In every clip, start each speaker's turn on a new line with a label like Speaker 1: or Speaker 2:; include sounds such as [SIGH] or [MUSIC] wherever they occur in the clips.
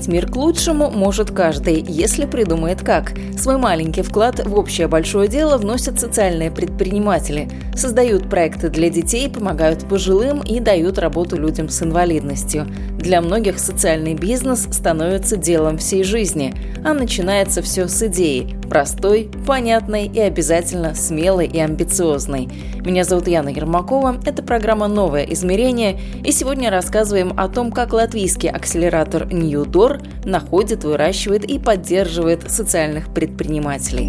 Speaker 1: Изменить мир к лучшему может каждый, если придумает как. Свой маленький вклад в общее большое дело вносят социальные предприниматели. Создают проекты для детей, помогают пожилым и дают работу людям с инвалидностью. Для многих социальный бизнес становится делом всей жизни, а начинается все с идеи – простой, понятной и обязательно смелой и амбициозной. Меня зовут Яна Ермакова, это программа «Новое измерение», и сегодня рассказываем о том, как латвийский акселератор Ньюдор находит, выращивает и поддерживает социальных предпринимателей.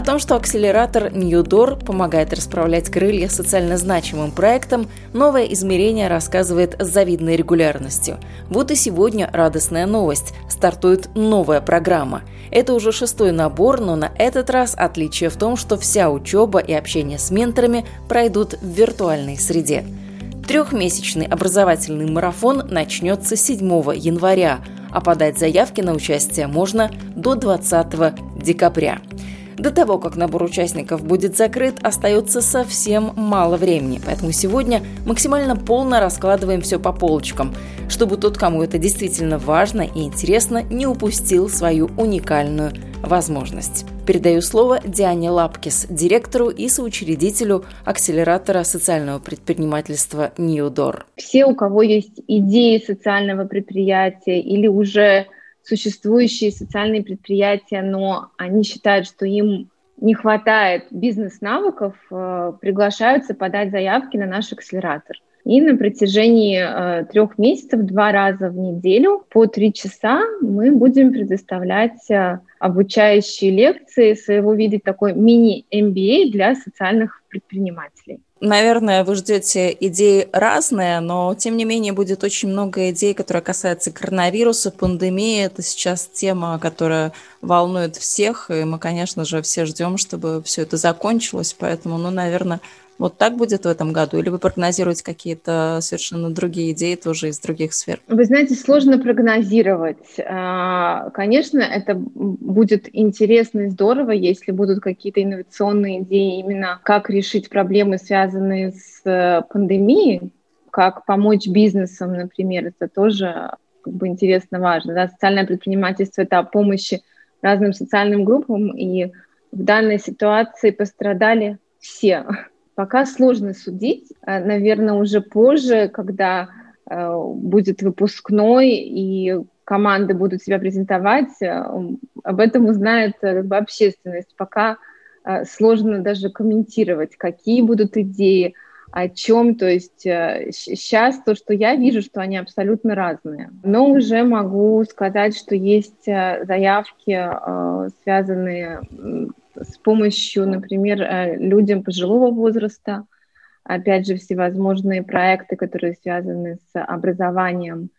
Speaker 1: О том, что акселератор Ньюдор помогает расправлять крылья социально значимым проектам, новое измерение рассказывает с завидной регулярностью. Вот и сегодня радостная новость. Стартует новая программа. Это уже шестой набор, но на этот раз отличие в том, что вся учеба и общение с менторами пройдут в виртуальной среде. Трехмесячный образовательный марафон начнется 7 января, а подать заявки на участие можно до 20 декабря. До того, как набор участников будет закрыт, остается совсем мало времени, поэтому сегодня максимально полно раскладываем все по полочкам, чтобы тот, кому это действительно важно и интересно, не упустил свою уникальную возможность. Передаю слово Диане Лапкис, директору и соучредителю акселератора социального предпринимательства «Ньюдор».
Speaker 2: Все, у кого есть идеи социального предприятия или уже существующие социальные предприятия, но они считают, что им не хватает бизнес-навыков, э, приглашаются подать заявки на наш акселератор. И на протяжении э, трех месяцев, два раза в неделю, по три часа мы будем предоставлять э, обучающие лекции, своего вида такой мини-MBA для социальных предпринимателей.
Speaker 1: Наверное, вы ждете идеи разные, но тем не менее будет очень много идей, которые касаются коронавируса, пандемии. Это сейчас тема, которая волнует всех, и мы, конечно же, все ждем, чтобы все это закончилось. Поэтому, ну, наверное, вот так будет в этом году? Или вы прогнозируете какие-то совершенно другие идеи тоже из других сфер?
Speaker 2: Вы знаете, сложно прогнозировать. А, конечно, это будет интересно и здорово, если будут какие-то инновационные идеи именно как решить проблемы, связанные с э, пандемией, как помочь бизнесам, например, это тоже как бы интересно, важно. Да? Социальное предпринимательство — это о помощи разным социальным группам, и в данной ситуации пострадали все. Пока сложно судить. Э, Наверное, уже позже, когда э, будет выпускной и команды будут себя презентовать, э, об этом узнает как бы, общественность. Пока сложно даже комментировать, какие будут идеи, о чем. То есть сейчас то, что я вижу, что они абсолютно разные. Но уже могу сказать, что есть заявки, связанные с помощью, например, э, людям пожилого возраста, опять же, всевозможные проекты, которые связаны с образованием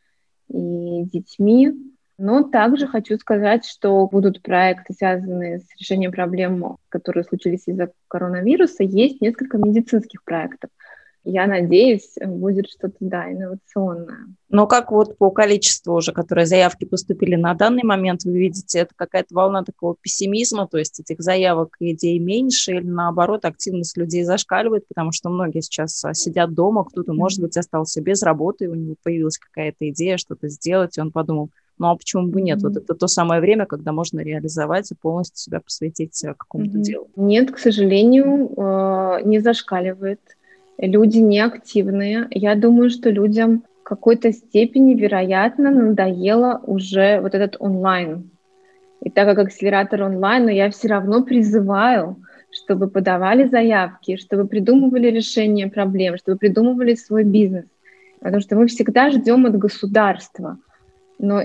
Speaker 2: и детьми. Но также хочу сказать, что будут проекты, связанные с решением проблем, которые случились из-за коронавируса. Есть несколько медицинских проектов я надеюсь, будет что-то, да, инновационное.
Speaker 1: Но как вот по количеству уже, которые заявки поступили на данный момент, вы видите, это какая-то волна такого пессимизма, то есть этих заявок и идей меньше, или наоборот, активность людей зашкаливает, потому что многие сейчас а, сидят дома, кто-то, может быть, остался без работы, у него появилась какая-то идея что-то сделать, и он подумал, ну а почему бы нет? Mm-hmm. Вот это то самое время, когда можно реализовать и полностью себя посвятить э, какому-то mm-hmm. делу.
Speaker 2: Нет, к сожалению, э, не зашкаливает люди неактивные. Я думаю, что людям в какой-то степени, вероятно, надоело уже вот этот онлайн. И так как акселератор онлайн, но я все равно призываю, чтобы подавали заявки, чтобы придумывали решение проблем, чтобы придумывали свой бизнес. Потому что мы всегда ждем от государства. Но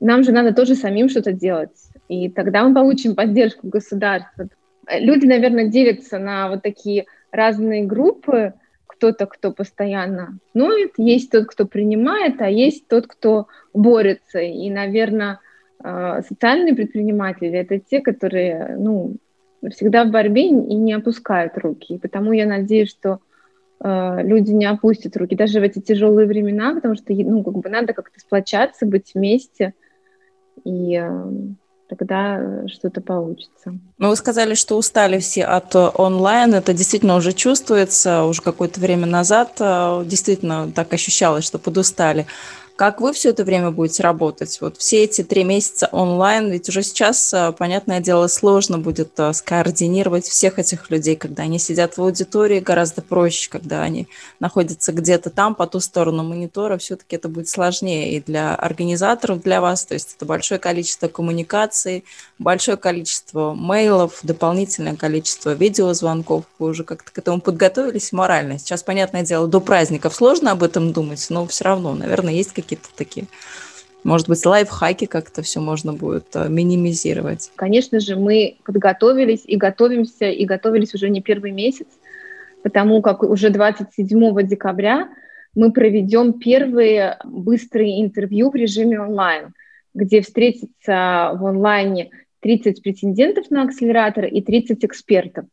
Speaker 2: нам же надо тоже самим что-то делать. И тогда мы получим поддержку государства. Люди, наверное, делятся на вот такие разные группы, кто-то, кто постоянно ноет, есть тот, кто принимает, а есть тот, кто борется. И, наверное, А, социальные предприниматели – это те, которые, ну, всегда в борьбе и не опускают руки. И потому я надеюсь, что э, люди не опустят руки даже в эти тяжелые времена, потому что, ну, как бы надо как-то сплочаться, быть вместе и э, тогда что-то получится.
Speaker 3: Ну, вы сказали, что устали все от онлайн. Это действительно уже чувствуется. Уже какое-то время назад э, действительно так ощущалось, что подустали. Как вы все это время будете работать? Вот все эти три месяца онлайн, ведь уже сейчас, э, понятное дело, сложно будет э, скоординировать всех этих людей, когда они сидят в аудитории, гораздо проще, когда они находятся где-то там, по ту сторону монитора, все-таки это будет сложнее и для организаторов, для вас, то есть это большое количество коммуникаций, большое количество мейлов, дополнительное количество видеозвонков, вы уже как-то к этому подготовились морально. Сейчас, понятное дело, до праздников сложно об этом думать, но все равно, наверное, есть какие-то такие может быть, лайфхаки как-то все можно будет э, минимизировать?
Speaker 2: Конечно же, мы подготовились и готовимся, и готовились уже не первый месяц, потому как уже 27 декабря мы проведем первые быстрые интервью в режиме онлайн, где встретятся в онлайне 30 претендентов на акселератор и 30 экспертов.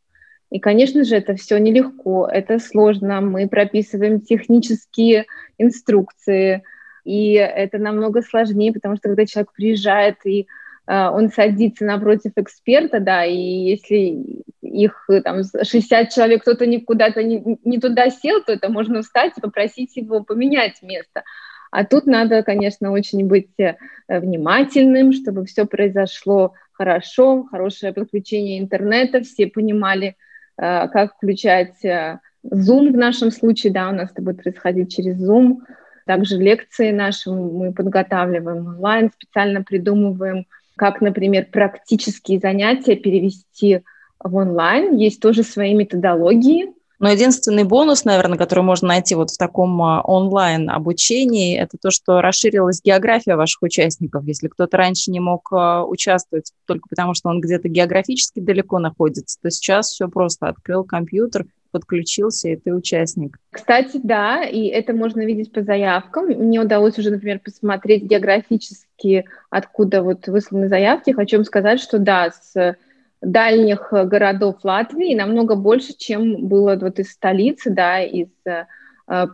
Speaker 2: И, конечно же, это все нелегко, это сложно. Мы прописываем технические инструкции, и это намного сложнее, потому что когда человек приезжает и э, он садится напротив эксперта, да, и если их там 60 человек, кто-то куда-то не, не туда сел, то это можно встать и попросить его поменять место. А тут надо, конечно, очень быть э, внимательным, чтобы все произошло хорошо, хорошее подключение интернета, все понимали, э, как включать Zoom в нашем случае, да, у нас это будет происходить через Zoom, также лекции наши мы подготавливаем онлайн, специально придумываем, как, например, практические занятия перевести в онлайн. Есть тоже свои методологии,
Speaker 3: но единственный бонус, наверное, который можно найти вот в таком а, онлайн обучении, это то, что расширилась география ваших участников. Если кто-то раньше не мог а, участвовать только потому, что он где-то географически далеко находится, то сейчас все просто открыл компьютер, подключился, и ты участник.
Speaker 2: Кстати, да, и это можно видеть по заявкам. Мне удалось уже, например, посмотреть географически, откуда вот высланы заявки. Хочу вам сказать, что да, с дальних городов Латвии намного больше, чем было вот из столицы, да, из э,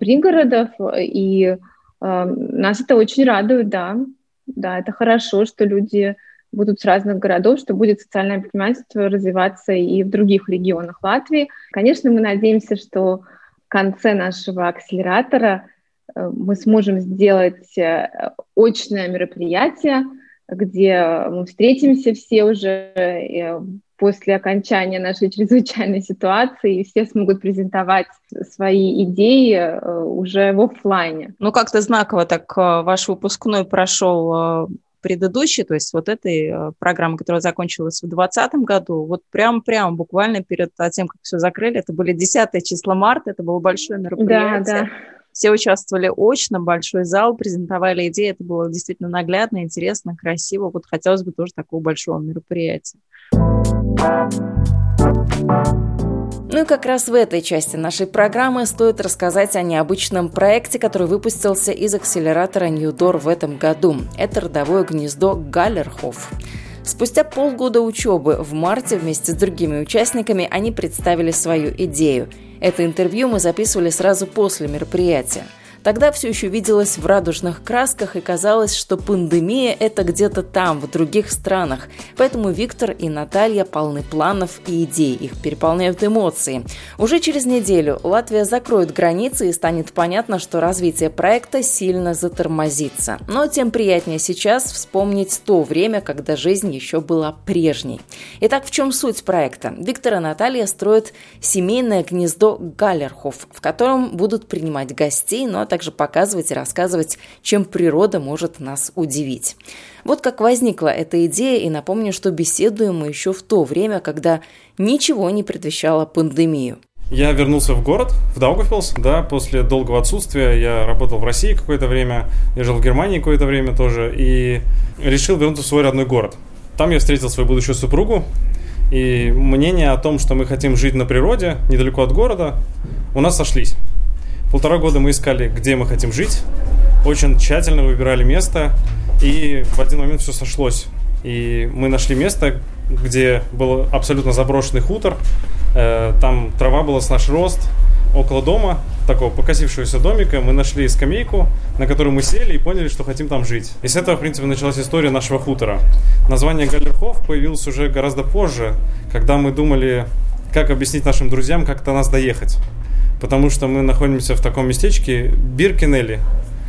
Speaker 2: пригородов, и э, нас это очень радует, да, да, это хорошо, что люди будут с разных городов, что будет социальное предпринимательство развиваться и в других регионах Латвии. Конечно, мы надеемся, что в конце нашего акселератора э, мы сможем сделать э, очное мероприятие, где мы встретимся все уже э, после окончания нашей [LAUGHS] чрезвычайной ситуации, и все смогут презентовать свои идеи уже в офлайне.
Speaker 3: Ну, как-то знаково так ваш выпускной прошел предыдущей, то есть вот этой э, программы, которая закончилась в 2020 году, вот прям-прям буквально перед тем, как все закрыли, это были 10 числа марта, это было большое мероприятие. Да, да. Все участвовали очно, большой зал, презентовали идеи, это было действительно наглядно, интересно, красиво. Вот хотелось бы тоже такого большого мероприятия. Ну и как раз в этой части нашей программы стоит рассказать о необычном проекте, который выпустился из акселератора Ньюдор в этом году. Это родовое гнездо Галлерхоф. Спустя полгода учебы в марте вместе с другими участниками они представили свою идею. Это интервью мы записывали сразу после мероприятия. Тогда все еще виделось в радужных красках и казалось, что пандемия – это где-то там, в других странах. Поэтому Виктор и Наталья полны планов и идей, их переполняют эмоции. Уже через неделю Латвия закроет границы и станет понятно, что развитие проекта сильно затормозится. Но тем приятнее сейчас вспомнить то время, когда жизнь еще была прежней. Итак, в чем суть проекта? Виктор и Наталья строят семейное гнездо Галлерхоф, в котором будут принимать гостей, но также также показывать и рассказывать, чем природа может нас удивить. Вот как возникла эта идея, и напомню, что беседуем мы еще в то время, когда ничего не предвещало пандемию.
Speaker 4: Я вернулся в город, в Даугавпилс, да, после долгого отсутствия. Я работал в России какое-то время, я жил в Германии какое-то время тоже, и решил вернуться в свой родной город. Там я встретил свою будущую супругу, и мнение о том, что мы хотим жить на природе, недалеко от города, у нас сошлись. Полтора года мы искали, где мы хотим жить, очень тщательно выбирали место, И в один момент все сошлось. И мы нашли место, где был абсолютно заброшенный хутор. Э, там трава была с наш рост. Около дома, такого покосившегося домика, мы нашли скамейку, на которой мы сели и поняли, что хотим там жить. И с этого, в принципе, началась история нашего хутора. Название Галлерхоф появилось уже гораздо позже, когда мы думали, как объяснить нашим друзьям, как до нас доехать. Потому что мы находимся в таком местечке Биркенелли,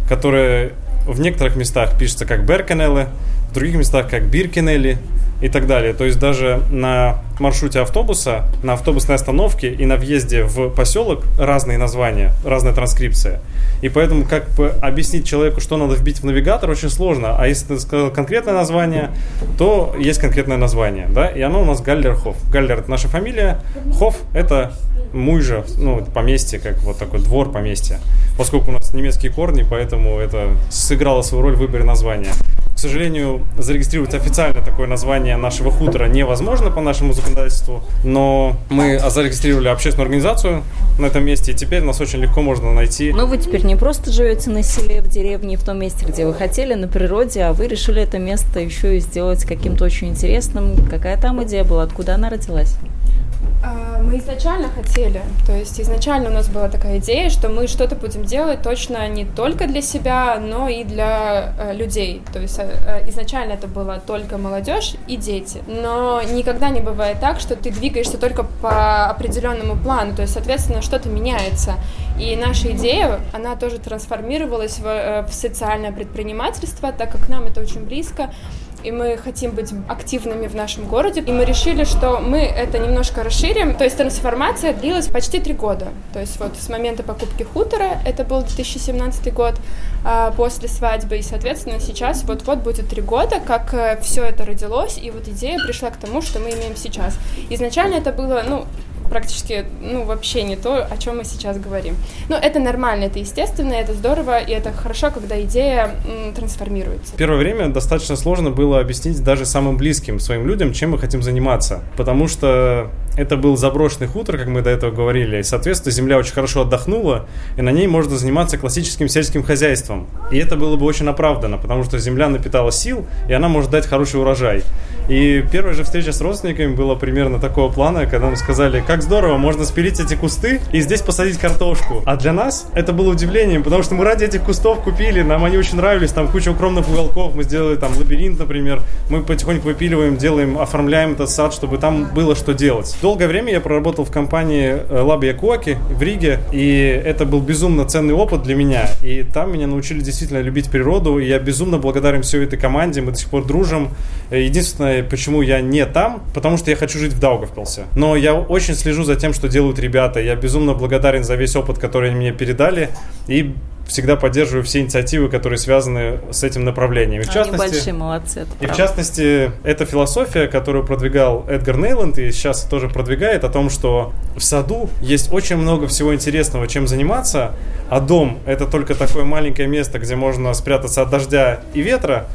Speaker 4: которое в некоторых местах пишется как Беркенелле, в других местах как Биркенелли и так далее. То есть даже на маршруте автобуса, на автобусной остановке и на въезде в поселок разные названия, разная транскрипция. И поэтому как бы объяснить человеку, что надо вбить в навигатор, очень сложно. А если ты сказал конкретное название, то есть конкретное название. Да? И оно у нас Галлерхоф. Галлер – это наша фамилия, Хоф – это мужа, ну, поместье, как вот такой двор поместья. Поскольку у нас немецкие корни, поэтому это сыграло свою роль в выборе названия. К сожалению, зарегистрировать официально такое название нашего хутора невозможно по нашему законодательству, но мы зарегистрировали общественную организацию на этом месте, и теперь нас очень легко можно найти.
Speaker 3: Но вы теперь не просто живете на селе, в деревне, в том месте, где вы хотели, на природе, а вы решили это место еще и сделать каким-то очень интересным. Какая там идея была, откуда она родилась?
Speaker 5: А, мы изначально хотели, то есть изначально у нас была такая идея, что мы что-то будем делать точно не только для себя, но и для э, людей. То есть э, э, изначально это было только молодежь и дети. Но никогда не бывает так, что ты двигаешься только по определенному плану, то есть, соответственно, что-то меняется. И наша идея, она тоже трансформировалась в, в социальное предпринимательство, так как нам это очень близко и мы хотим быть активными в нашем городе. И мы решили, что мы это немножко расширим. То есть трансформация длилась почти три года. То есть вот с момента покупки хутора, это был 2017 год, а, после свадьбы, и, соответственно, сейчас вот-вот будет три года, как э, все это родилось, и вот идея пришла к тому, что мы имеем сейчас. Изначально это было, ну, практически, ну, вообще не то, о чем мы сейчас говорим. Но это нормально, это естественно, это здорово, и это хорошо, когда идея м, трансформируется.
Speaker 4: Первое время достаточно сложно было объяснить даже самым близким своим людям, чем мы хотим заниматься, потому что это был заброшенный хутор, как мы до этого говорили, и, соответственно, земля очень хорошо отдохнула, и на ней можно заниматься классическим сельским хозяйством. И это было бы очень оправдано, потому что земля напитала сил, и она может дать хороший урожай. И первая же встреча с родственниками была примерно такого плана, когда мы сказали, как здорово, можно спилить эти кусты и здесь посадить картошку. А для нас это было удивлением, потому что мы ради этих кустов купили, нам они очень нравились, там куча укромных уголков, мы сделали там лабиринт, например, мы потихоньку выпиливаем, делаем, оформляем этот сад, чтобы там было что делать. Долгое время я проработал в компании Лаби Якуаки в Риге, и это был безумно ценный опыт для меня. И там меня научили действительно любить природу, и я безумно благодарен всей этой команде, мы до сих пор дружим. Единственное, почему я не там, потому что я хочу жить в Даугавпилсе. Но я очень слежу за тем, что делают ребята. Я безумно благодарен за весь опыт, который они мне передали. И всегда поддерживаю все инициативы, которые связаны с этим направлением. И в
Speaker 3: Они
Speaker 4: частности,
Speaker 3: большие молодцы. Это
Speaker 4: и в частности, эта философия, которую продвигал Эдгар Нейланд и сейчас тоже продвигает, о том, что в саду есть очень много всего интересного, чем заниматься, а дом — это только такое маленькое место, где можно спрятаться от дождя и ветра,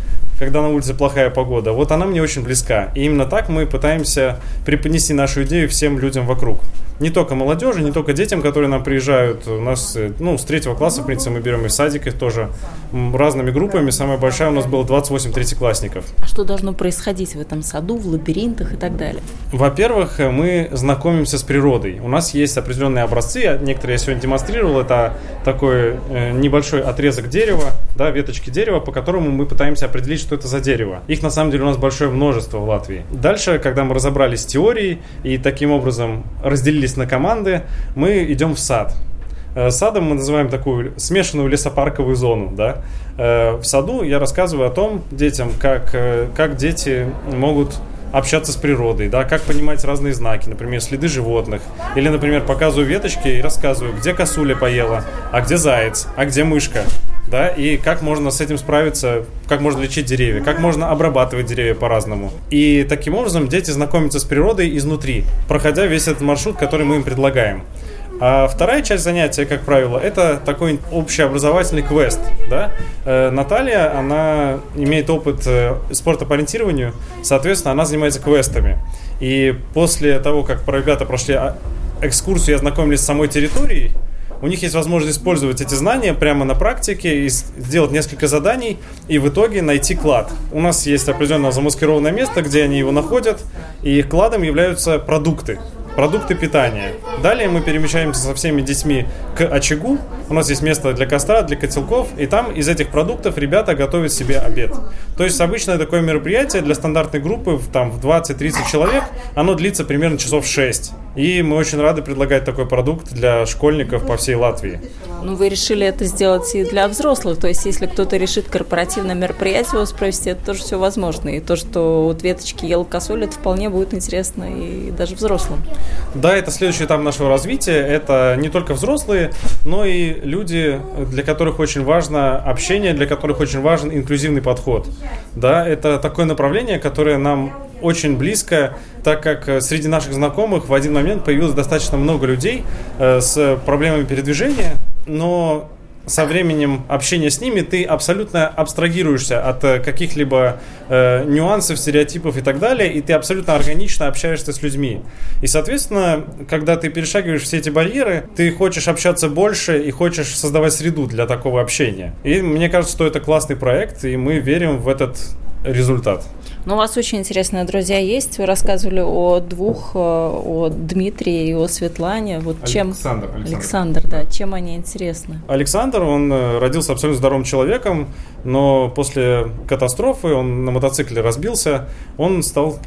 Speaker 4: когда на улице плохая погода. Вот она мне очень близка. И именно так мы пытаемся преподнести нашу идею всем людям вокруг. Не только молодежи, не только детям, которые нам приезжают. У нас, э, ну, с третьего класса, в принципе, мы берем из садиков тоже м, разными группами. Самая большая у нас было 28 третьеклассников.
Speaker 3: А что должно происходить в этом саду, в лабиринтах и так далее?
Speaker 4: Во-первых, э, мы знакомимся с природой. У нас есть определенные образцы, некоторые я сегодня демонстрировал. Это такой э, небольшой отрезок дерева, да, веточки дерева, по которому мы пытаемся определить, что это за дерево. Их на самом деле у нас большое множество в Латвии. Дальше, когда мы разобрались с теорией и таким образом разделились на команды, мы идем в сад. Э, Садом мы называем такую смешанную лесопарковую зону. Да? Э, В саду я рассказываю о том детям, как, э, как дети могут общаться с природой, да, как понимать разные знаки, например, следы животных. Или, например, показываю веточки и рассказываю, где косуля поела, а где заяц, а где мышка. Да, и как можно с этим справиться, как можно лечить деревья, как можно обрабатывать деревья по-разному. И таким образом дети знакомятся с природой изнутри, проходя весь этот маршрут, который мы им предлагаем. А вторая часть занятия, как правило, это такой общеобразовательный квест. Да? Э, Наталья, она имеет опыт э, спорта по ориентированию, соответственно, она занимается квестами. И после того, как ребята прошли а, экскурсию и ознакомились с самой территорией, у них есть возможность использовать эти знания прямо на практике и сделать несколько заданий и в итоге найти клад. У нас есть определенное замаскированное место, где они его находят, и их кладом являются продукты продукты питания. Далее мы перемещаемся со всеми детьми к очагу. У нас есть место для костра, для котелков, и там из этих продуктов ребята готовят себе обед. То есть обычное такое мероприятие для стандартной группы там, в 20-30 человек, оно длится примерно часов 6. И мы очень рады предлагать такой продукт для школьников по всей Латвии.
Speaker 3: Ну, вы решили это сделать и для взрослых. То есть, если кто-то решит корпоративное мероприятие вас провести, это тоже все возможно. И то, что вот веточки ел косуль, это вполне будет интересно и даже взрослым.
Speaker 4: Да, это следующий этап нашего развития. Это не только взрослые, но и люди, для которых очень важно общение, для которых очень важен инклюзивный подход. Да, это такое направление, которое нам очень близко, так как э, среди наших знакомых в один момент появилось достаточно много людей э, с проблемами передвижения, но со временем общения с ними ты абсолютно абстрагируешься от э, каких-либо э, нюансов, стереотипов и так далее, и ты абсолютно органично общаешься с людьми. И, соответственно, когда ты перешагиваешь все эти барьеры, ты хочешь общаться больше и хочешь создавать среду для такого общения. И мне кажется, что это классный проект, и мы верим в этот результат.
Speaker 3: Ну, у вас очень интересные друзья есть. Вы рассказывали о двух, э, о Дмитрии и о Светлане. Вот чем...
Speaker 4: Александр.
Speaker 3: Александр, Александр да. Чем они интересны?
Speaker 4: Александр, он э, родился абсолютно здоровым человеком, но после катастрофы он на мотоцикле разбился, он стал,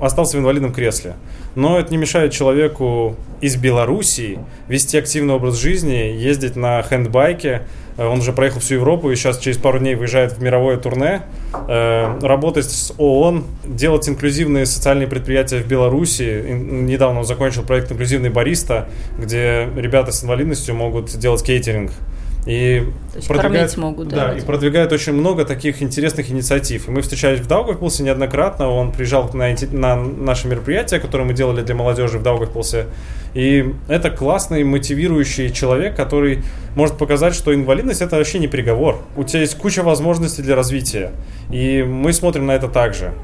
Speaker 4: остался в инвалидном кресле. Но это не мешает человеку из Белоруссии вести активный образ жизни, ездить на хендбайке, он уже проехал всю Европу и сейчас через пару дней выезжает в мировое турне. Э, работать с ООН, делать инклюзивные социальные предприятия в Беларуси. Недавно он закончил проект «Инклюзивный бариста», где ребята с инвалидностью могут делать кейтеринг.
Speaker 3: И продвигает, могут,
Speaker 4: да, да и продвигает очень много таких интересных инициатив. И мы встречались в Даугавпилсе неоднократно. Он приезжал на, на наше мероприятие, которое мы делали для молодежи в Даугавпилсе. И это классный, мотивирующий человек, который может показать, что инвалидность это вообще не приговор. У тебя есть куча возможностей для развития. И мы смотрим на это также.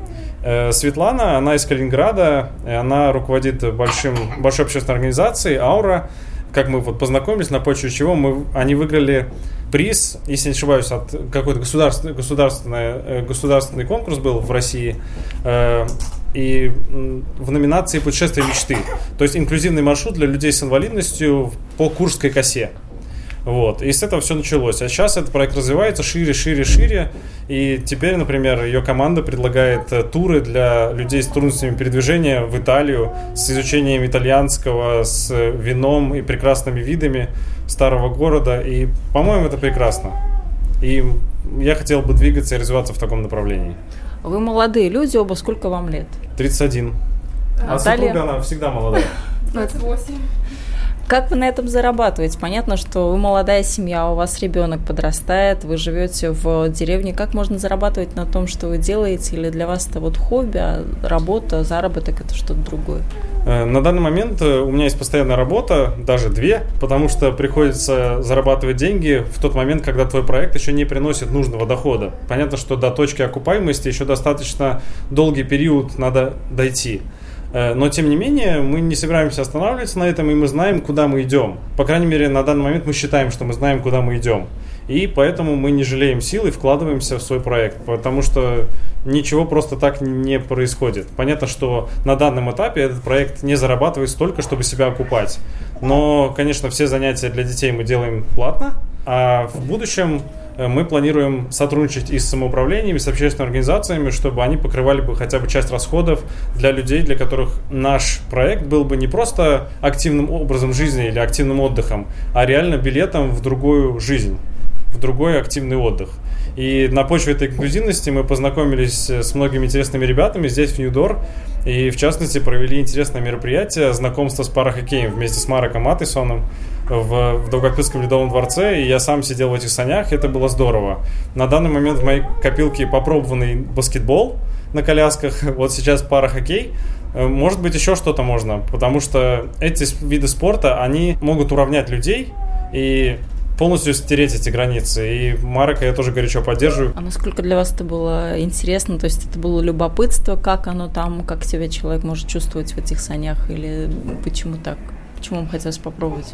Speaker 4: Э, Светлана, она из Калининграда, она руководит большим, большой общественной организацией «Аура», как мы вот познакомились, на почве чего мы, они выиграли приз, если не ошибаюсь, от какой-то государственный, государственный, э, государственный конкурс был в России, э, и в номинации «Путешествие мечты». То есть инклюзивный маршрут для людей с инвалидностью по Курской косе. Вот. И с этого все началось. А сейчас этот проект развивается шире, шире, шире. И теперь, например, ее команда предлагает э, туры для людей с трудностями передвижения в Италию с изучением итальянского, с вином и прекрасными видами старого города. И, по-моему, это прекрасно. И я хотел бы двигаться и развиваться в таком направлении.
Speaker 3: Вы молодые люди, оба сколько вам лет?
Speaker 4: 31. А Наталья? супруга, она всегда молодая.
Speaker 5: 28.
Speaker 3: Как вы на этом зарабатываете? Понятно, что вы молодая семья, у вас ребенок подрастает, вы живете в деревне. Как можно зарабатывать на том, что вы делаете? Или для вас это вот хобби, а работа, заработок это что-то другое?
Speaker 4: Э, на данный момент э, у меня есть постоянная работа, даже две, потому что приходится зарабатывать деньги в тот момент, когда твой проект еще не приносит нужного дохода. Понятно, что до точки окупаемости еще достаточно долгий период надо дойти. Э, но, тем не менее, мы не собираемся останавливаться на этом, и мы знаем, куда мы идем. По крайней мере, на данный момент мы считаем, что мы знаем, куда мы идем. И поэтому мы не жалеем сил и вкладываемся в свой проект, потому что ничего просто так не происходит. Понятно, что на данном этапе этот проект не зарабатывает столько, чтобы себя окупать. Но, конечно, все занятия для детей мы делаем платно, а в будущем мы планируем сотрудничать и с самоуправлениями, с общественными организациями, чтобы они покрывали бы хотя бы часть расходов для людей, для которых наш проект был бы не просто активным образом жизни или активным отдыхом, а реально билетом в другую жизнь, в другой активный отдых. И на почве этой инклюзивности мы познакомились с многими интересными ребятами здесь, в Ньюдор, и в частности провели интересное мероприятие знакомство с парахоккеем вместе с Мароком Матисоном в, в Долгопилском ледовом дворце, и я сам сидел в этих санях, это было здорово. На данный момент в моей копилке попробованный баскетбол на колясках, [LAUGHS] вот сейчас парахоккей, э, может быть, еще что-то можно, потому что эти виды спорта, они могут уравнять людей, и полностью стереть эти границы. И Марека я тоже горячо поддерживаю.
Speaker 3: А насколько для вас это было интересно? То есть это было любопытство, как оно там, как себя человек может чувствовать в этих санях, или почему так? Почему вам хотелось попробовать?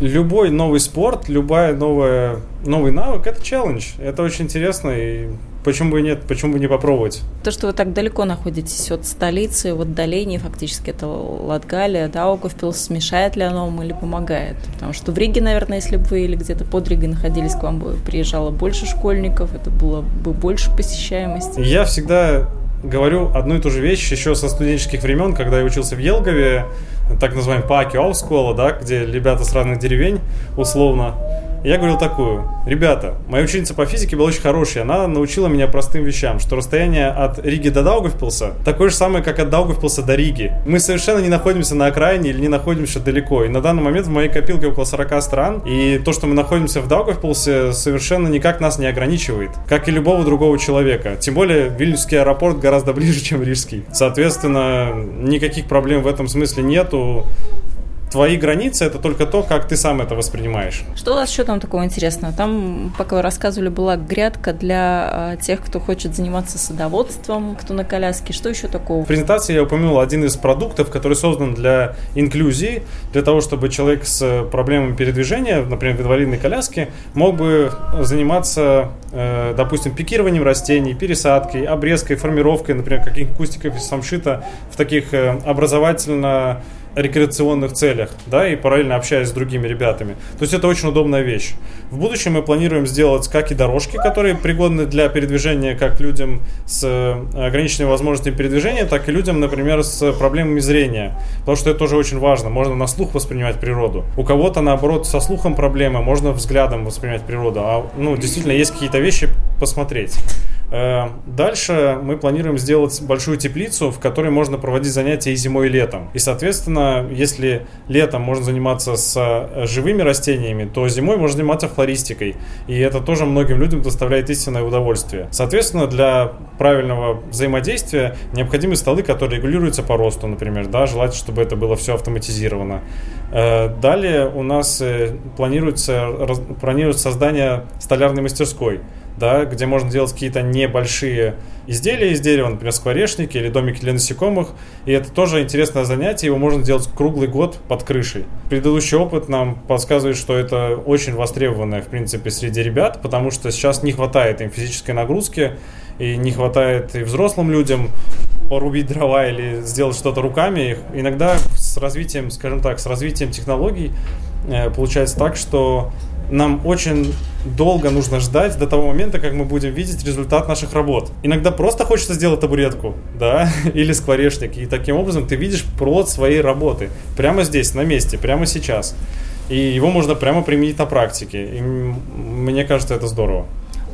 Speaker 4: Любой новый спорт, любая новая, новый навык – это челлендж. Это очень интересно, и почему бы нет, почему бы не попробовать?
Speaker 3: То, что вы так далеко находитесь от столицы, в отдалении фактически, это Латгалия, Даугавпилс, смешает ли оно вам или помогает? Потому что в Риге, наверное, если бы вы или где-то под Ригой находились, к вам бы приезжало больше школьников, это было бы больше посещаемости.
Speaker 4: Я всегда говорю одну и ту же вещь еще со студенческих времен, когда я учился в Елгове, так называемый Паки Оускола, да, где ребята с разных деревень, условно. Я говорил такую, ребята, моя ученица по физике была очень хорошая, она научила меня простым вещам, что расстояние от Риги до Даугавпилса такое же самое, как от Даугавпилса до Риги. Мы совершенно не находимся на окраине или не находимся далеко. И на данный момент в моей копилке около 40 стран, и то, что мы находимся в Даугавпилсе, совершенно никак нас не ограничивает, как и любого другого человека. Тем более, Вильнюсский аэропорт гораздо ближе, чем Рижский. Соответственно, никаких проблем в этом смысле нету твои границы это только то, как ты сам это воспринимаешь.
Speaker 3: Что у вас еще там такого интересного? Там, пока вы рассказывали, была грядка для тех, кто хочет заниматься садоводством, кто на коляске. Что еще такого?
Speaker 4: В презентации я упомянул один из продуктов, который создан для инклюзии, для того, чтобы человек с проблемами передвижения, например, в инвалидной коляске, мог бы заниматься, э, допустим, пикированием растений, пересадкой, обрезкой, формировкой, например, каких-нибудь кустиков из самшита в таких э, образовательно рекреационных целях, да, и параллельно общаясь с другими ребятами. То есть это очень удобная вещь. В будущем мы планируем сделать как и дорожки, которые пригодны для передвижения как людям с э, ограниченными возможностями передвижения, так и людям, например, с проблемами зрения. Потому что это тоже очень важно. Можно на слух воспринимать природу. У кого-то, наоборот, со слухом проблемы, можно взглядом воспринимать природу. А, ну, действительно, есть какие-то вещи посмотреть. Э, дальше мы планируем сделать большую теплицу, в которой можно проводить занятия и зимой, и летом. И, соответственно, если летом можно заниматься с э, живыми растениями, то зимой можно заниматься флористикой. И это тоже многим людям доставляет истинное удовольствие. Соответственно, для правильного взаимодействия необходимы столы, которые регулируются по росту, например. Да, желательно, чтобы это было все автоматизировано. Э, далее у нас планируется, планируется создание столярной мастерской да, где можно делать какие-то небольшие изделия из дерева, например, скворечники или домики для насекомых. И это тоже интересное занятие, его можно делать круглый год под крышей. Предыдущий опыт нам подсказывает, что это очень востребованное, в принципе, среди ребят, потому что сейчас не хватает им физической нагрузки, и не хватает и взрослым людям порубить дрова или сделать что-то руками. Иногда с развитием, скажем так, с развитием технологий э, получается так, что нам очень долго нужно ждать до того момента, как мы будем видеть результат наших работ. Иногда просто хочется сделать табуретку, да, [LAUGHS] или скворечник, и таким образом ты видишь плод своей работы прямо здесь, на месте, прямо сейчас. И его можно прямо применить на практике. И мне кажется, это здорово.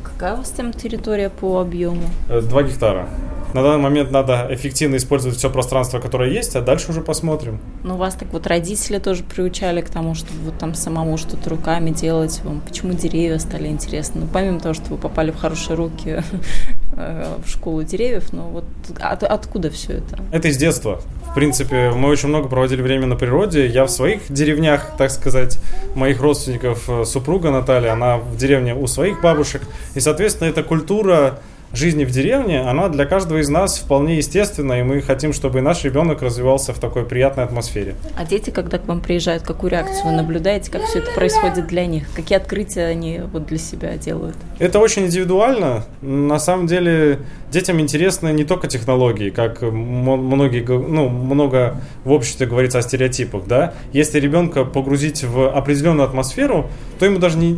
Speaker 3: Какая у вас там территория по объему?
Speaker 4: Э, два гектара. На данный момент надо эффективно использовать все пространство, которое есть, а дальше уже посмотрим.
Speaker 3: Ну, вас так вот родители тоже приучали к тому, чтобы вот там самому что-то руками делать. Вам почему деревья стали интересны? Ну, помимо того, что вы попали в хорошие руки [LAUGHS] э, в школу деревьев, но вот от, откуда все это?
Speaker 4: Это из детства. В принципе, мы очень много проводили время на природе. Я в своих деревнях, так сказать, моих родственников, э, супруга Наталья, она в деревне у своих бабушек. И, соответственно, эта культура жизни в деревне, она для каждого из нас вполне естественна, и мы хотим, чтобы и наш ребенок развивался в такой приятной атмосфере.
Speaker 3: А дети, когда к вам приезжают, какую реакцию вы наблюдаете, как все это происходит для них? Какие открытия они вот для себя делают?
Speaker 4: Это очень индивидуально. На самом деле детям интересны не только технологии, как многие, ну, много в обществе говорится о стереотипах, да. Если ребенка погрузить в определенную атмосферу, то ему даже не,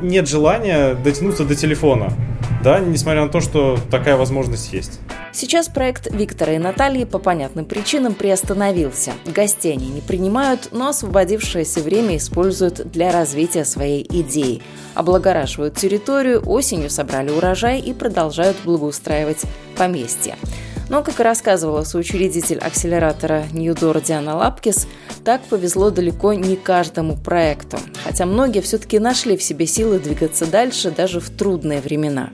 Speaker 4: нет желания дотянуться до телефона, да, несмотря на то, что такая возможность есть.
Speaker 3: Сейчас проект Виктора и Натальи по понятным причинам приостановился. Гостей они не принимают, но освободившееся время используют для развития своей идеи. Облагораживают территорию, осенью собрали урожай и продолжают благоустраивать поместье. Но, как и рассказывала соучредитель акселератора Ньюдор Диана Лапкис, так повезло далеко не каждому проекту, хотя многие все-таки нашли в себе силы двигаться дальше даже в трудные времена.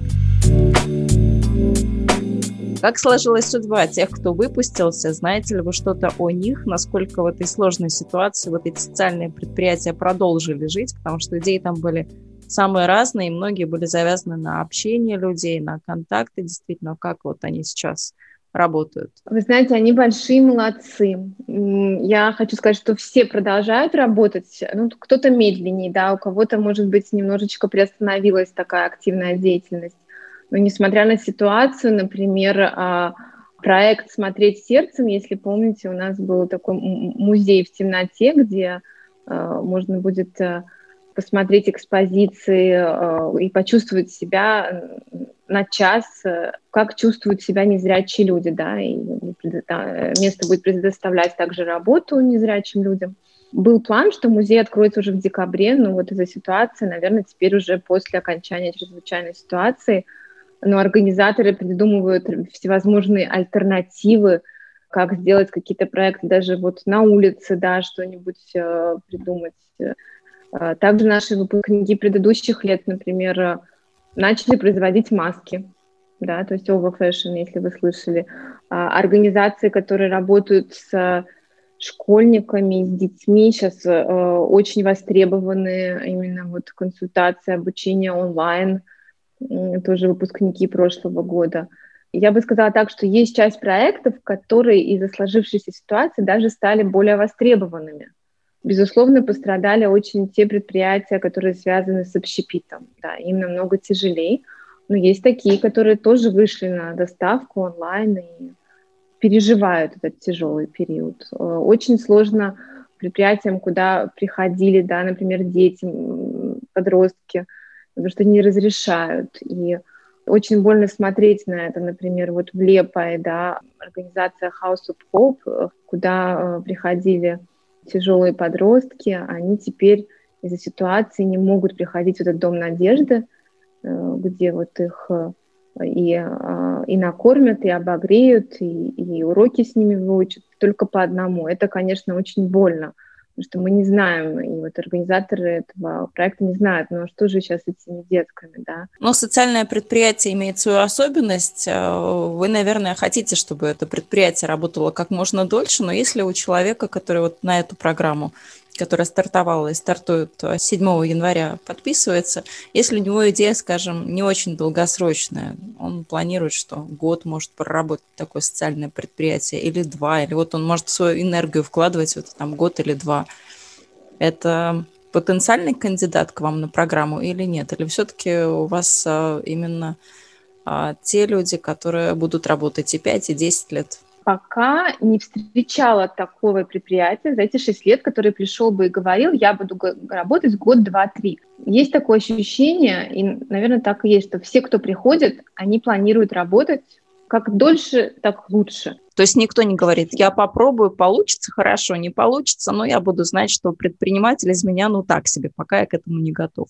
Speaker 3: Как сложилась судьба тех, кто выпустился? Знаете ли вы что-то о них? Насколько в этой сложной ситуации вот эти социальные предприятия продолжили жить? Потому что идеи там были самые разные, и многие были завязаны на общение людей, на контакты, действительно, как вот они сейчас
Speaker 5: работают?
Speaker 2: Вы знаете, они большие молодцы. Я хочу сказать, что все продолжают работать. Ну, кто-то медленнее, да, у кого-то, может быть, немножечко приостановилась такая активная деятельность. Но несмотря на ситуацию, например, а, проект «Смотреть сердцем», если помните, у нас был такой музей в темноте, где а, можно будет а, посмотреть экспозиции и почувствовать себя на час, э, как чувствуют себя незрячие люди, да, и место будет предоставлять также работу незрячим людям. Был план, что музей откроется уже в декабре, но вот из-за ситуации, наверное, теперь уже после окончания чрезвычайной ситуации, но организаторы придумывают всевозможные альтернативы, как сделать какие-то проекты даже вот на улице, да, что-нибудь э, придумать. Э, также наши выпускники предыдущих лет, например, начали производить маски, да, то есть Over Fashion, если вы слышали. А, организации, которые работают с школьниками, с детьми, сейчас э, очень востребованы именно вот консультации, обучение онлайн, тоже выпускники прошлого года. Я бы сказала так, что есть часть проектов, которые из-за сложившейся ситуации даже стали более востребованными. Безусловно, пострадали очень те предприятия, которые связаны с общепитом. Да, им намного тяжелее. Но есть такие, которые тоже вышли на доставку онлайн и переживают этот тяжелый период. Э, очень сложно предприятиям, куда приходили, да, например, дети, подростки, потому что не разрешают. И очень больно смотреть на это, например, вот в Лепае, да, организация House of Hope, э, куда э, приходили тяжелые подростки, они теперь из-за ситуации не могут приходить в этот дом надежды, э, где вот их э, и, э, и накормят, и обогреют, и, и уроки с ними выучат только по одному. Это, конечно, очень больно, потому что мы не знаем, и вот организаторы этого проекта не знают, ну а что же сейчас с этими детками, да.
Speaker 3: Но социальное предприятие имеет свою особенность. Вы, наверное, хотите, чтобы это предприятие работало как можно дольше, но если у человека, который вот на эту программу которая стартовала и стартует 7 января, подписывается, если у него идея, скажем, не очень долгосрочная, он планирует, что год может проработать такое социальное предприятие, или два, или вот он может свою энергию вкладывать в это там год или два. Это потенциальный кандидат к вам на программу или нет? Или все-таки у вас а, именно а, те люди, которые будут работать и 5, и 10 лет?
Speaker 2: Пока не встречала такого предприятия за эти 6 лет, который пришел бы и говорил, я буду работать год, два, три. Есть такое ощущение, и, наверное, так и есть, что все, кто приходит, они планируют работать как дольше, так лучше.
Speaker 3: То есть никто не говорит, я попробую, получится хорошо, не получится, но я буду знать, что предприниматель из меня ну так себе, пока я к этому не готов.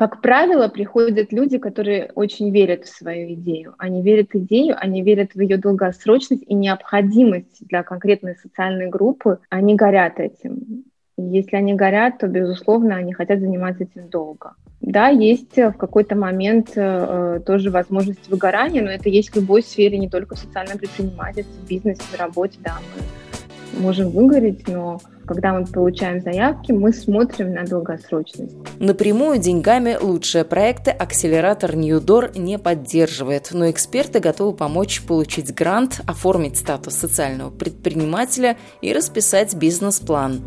Speaker 2: Как правило, приходят люди, которые очень верят в свою идею. Они верят в идею, они верят в ее долгосрочность и необходимость для конкретной социальной группы. Они горят этим. И если они горят, то, безусловно, они хотят заниматься этим долго. Да, есть в какой-то момент э, тоже возможность выгорания, но это есть в любой сфере, не только в социальном предпринимательстве, в бизнесе, в работе, да, мы можем выгореть, но когда мы получаем заявки, мы смотрим на долгосрочность.
Speaker 3: Напрямую деньгами лучшие проекты акселератор Ньюдор не поддерживает, но эксперты готовы помочь получить грант, оформить статус социального предпринимателя и расписать бизнес-план.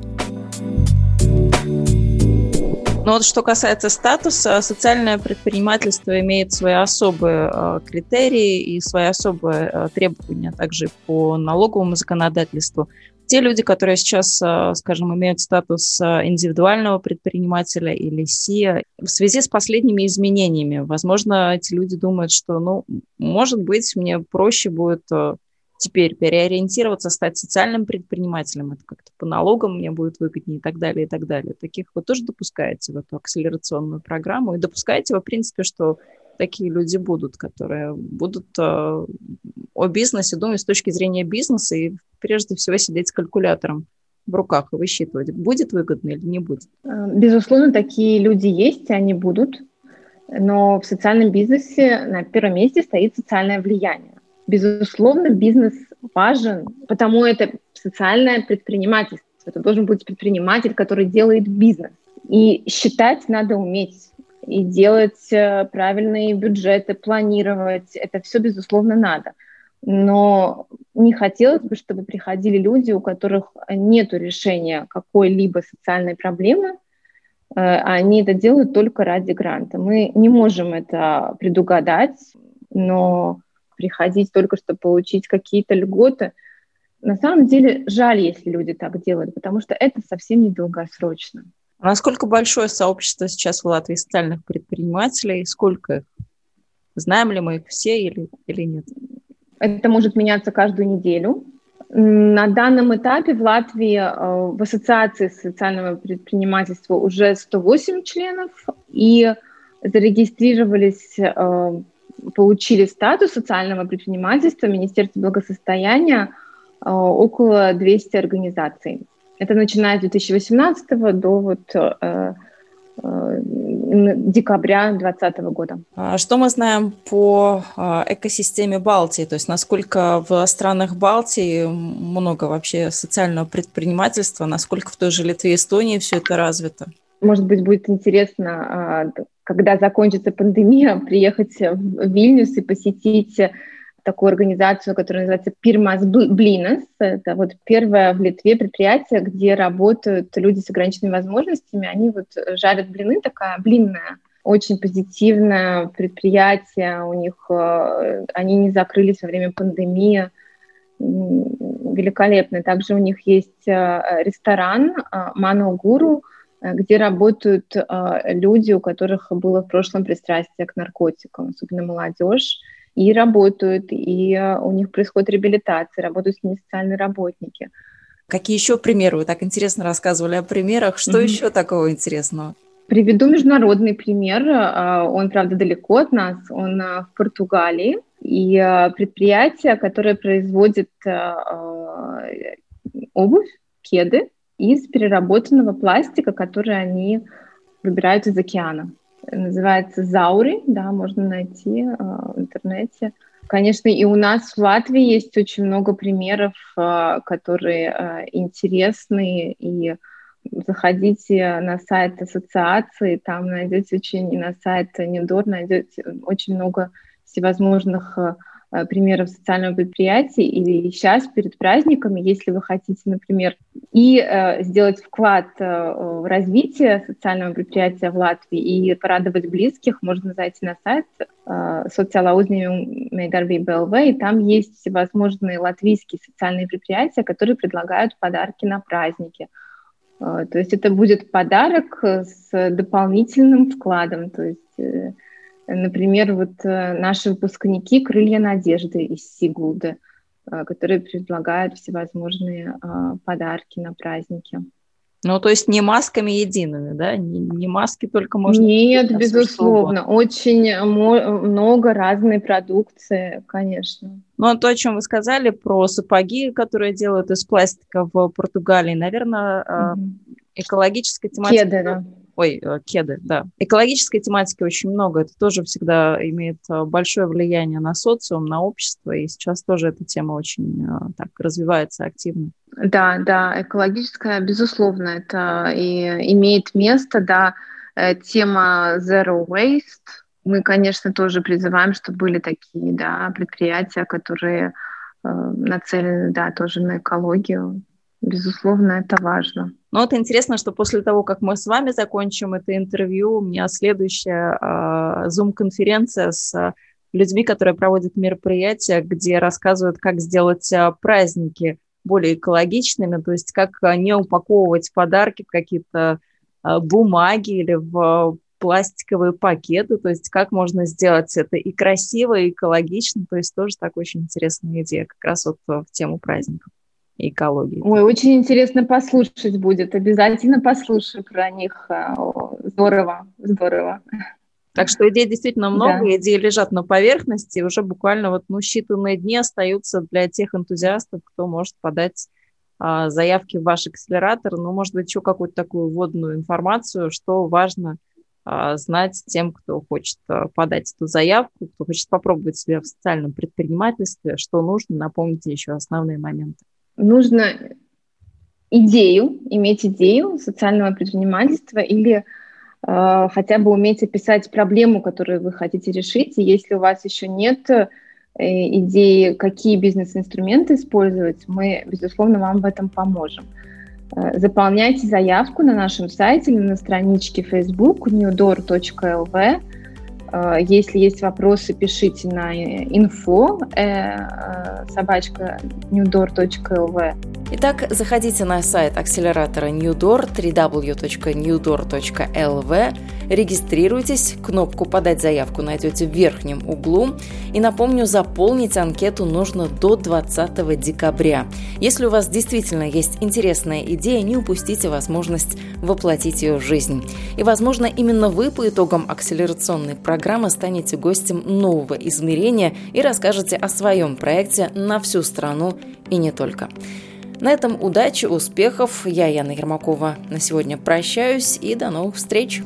Speaker 3: Но вот что касается статуса, социальное предпринимательство имеет свои особые э, критерии и свои особые э, требования также по налоговому законодательству те люди, которые сейчас, э, скажем, имеют статус э, индивидуального предпринимателя или СИА, в связи с последними изменениями, возможно, эти люди думают, что, ну, может быть, мне проще будет э, теперь переориентироваться, стать социальным предпринимателем, это как-то по налогам мне будет выгоднее и так далее, и так далее. Таких вы тоже допускаете в эту акселерационную программу и допускаете, в принципе, что такие люди будут, которые будут э, о бизнесе думать с точки зрения бизнеса и прежде всего сидеть с калькулятором в руках и высчитывать, будет выгодно или не будет.
Speaker 2: Э, безусловно, такие люди есть, они будут, но в социальном бизнесе на первом месте стоит социальное влияние. Безусловно, бизнес важен, потому это социальное предпринимательство. Это должен быть предприниматель, который делает бизнес. И считать надо уметь и делать э, правильные бюджеты, планировать. Это все, безусловно, надо. но не хотелось бы, чтобы приходили люди, у которых нет решения какой-либо социальной проблемы, э, а они это делают только ради гранта. Мы не можем это предугадать, но приходить только, чтобы получить какие-то льготы, на самом деле жаль, если люди так делают, потому что это совсем недолгосрочно.
Speaker 3: А насколько большое сообщество сейчас в Латвии социальных предпринимателей? Сколько их? Знаем ли мы их все или, или нет?
Speaker 2: Это может меняться каждую неделю. На данном этапе в Латвии э, в Ассоциации социального предпринимательства уже 108 членов и зарегистрировались, э, получили статус социального предпринимательства Министерства благосостояния э, около 200 организаций. Это начиная с 2018 до вот Э, декабря 2020 года.
Speaker 3: А что мы знаем по а, экосистеме Балтии? То есть насколько в странах Балтии много вообще социального предпринимательства, насколько в той же Литве и Эстонии все это развито?
Speaker 2: Может быть, будет интересно, а, когда закончится пандемия, [LAUGHS] приехать в Вильнюс и посетить такую организацию, которая называется Пирмас Блинас. Это вот первое в Литве предприятие, где работают люди с ограниченными возможностями. Они вот жарят блины, такая блинная, очень позитивное предприятие. У них э, они не закрылись во время пандемии. Великолепно. Также у них есть э, ресторан Мано Гуру, где работают э, люди, у которых было в прошлом пристрастие к наркотикам, особенно молодежь и работают, и э, у них происходит реабилитация, работают с ними социальные работники.
Speaker 3: Какие еще примеры? Вы так интересно рассказывали о примерах. Что mm-hmm. еще такого интересного?
Speaker 2: Приведу международный пример. Э, он, правда, далеко от нас. Он э, в Португалии. И предприятие, которое производит обувь, кеды из переработанного пластика, который они выбирают из океана называется Заури, да, можно найти э, в интернете. Конечно, и у нас в Латвии есть очень много примеров, э, которые э, интересны, и заходите на сайт ассоциации, там найдете очень, и на сайт Недор найдете очень много всевозможных Э, примеров социального предприятия, или сейчас перед праздниками, если вы хотите, например, и э, сделать вклад э, в развитие социального предприятия в Латвии и порадовать близких, можно зайти на сайт э, БЛВ, и там есть всевозможные латвийские социальные предприятия, которые предлагают подарки на праздники. Э, то есть это будет подарок с дополнительным вкладом, то есть э, Например, вот э, наши выпускники «Крылья надежды» из Сигулды, э, которые предлагают всевозможные э, подарки на праздники.
Speaker 3: Ну, то есть не масками едиными, да? Не, не маски только можно...
Speaker 2: Нет, купить, безусловно. Очень много разной продукции, конечно.
Speaker 3: Ну, а то, о чем вы сказали, про сапоги, которые делают из пластика в Португалии, наверное, mm-hmm. экологическая тематика...
Speaker 2: Кеды, да
Speaker 3: ой, э, кеды, да. Экологической тематики очень много, это тоже всегда имеет э, большое влияние на социум, на общество, и сейчас тоже эта тема очень э, так развивается активно.
Speaker 2: Да, да, экологическая, безусловно, это и имеет место, да, тема zero waste. Мы, конечно, тоже призываем, чтобы были такие, да, предприятия, которые нацелены, да, тоже на экологию. Безусловно, это важно.
Speaker 3: Но вот интересно, что после того, как мы с вами закончим это интервью, у меня следующая э, Zoom-конференция с людьми, которые проводят мероприятия, где рассказывают, как сделать э, праздники более экологичными, то есть как не упаковывать подарки в какие-то бумаги или в пластиковые пакеты, то есть как можно сделать это и красиво, и экологично, то есть тоже такая очень интересная идея как раз вот в тему праздников экологии.
Speaker 2: Ой, очень интересно послушать будет. Обязательно послушаю про них. А, здорово, здорово.
Speaker 3: Так что идей действительно много, да. идеи лежат на поверхности, уже буквально вот ну, считанные дни остаются для тех энтузиастов, кто может подать а, заявки в ваш акселератор. Ну, может быть, еще какую-то такую вводную информацию, что важно а, знать тем, кто хочет а, подать эту заявку, кто хочет попробовать себя в социальном предпринимательстве, что нужно, напомните еще основные моменты
Speaker 2: нужно идею, иметь идею социального предпринимательства или э, хотя бы уметь описать проблему, которую вы хотите решить. И если у вас еще нет идеи, какие бизнес-инструменты использовать, мы, безусловно, вам в этом поможем. Заполняйте заявку на нашем сайте или на страничке Facebook newdoor.lv Э, если есть вопросы, пишите на info э, собачка newdoor.lv.
Speaker 1: Итак, заходите на сайт акселератора Newdoor www.newdoor.lv, регистрируйтесь, кнопку «Подать заявку» найдете в верхнем углу. И напомню, заполнить анкету нужно до 20 декабря. Если у вас действительно есть интересная идея, не упустите возможность воплотить ее в жизнь. И, возможно, именно вы по итогам акселерационной программы станете гостем нового измерения и расскажете о своем проекте на всю страну и не только. На этом удачи, успехов. Я, Яна Ермакова, на сегодня прощаюсь и до новых встреч.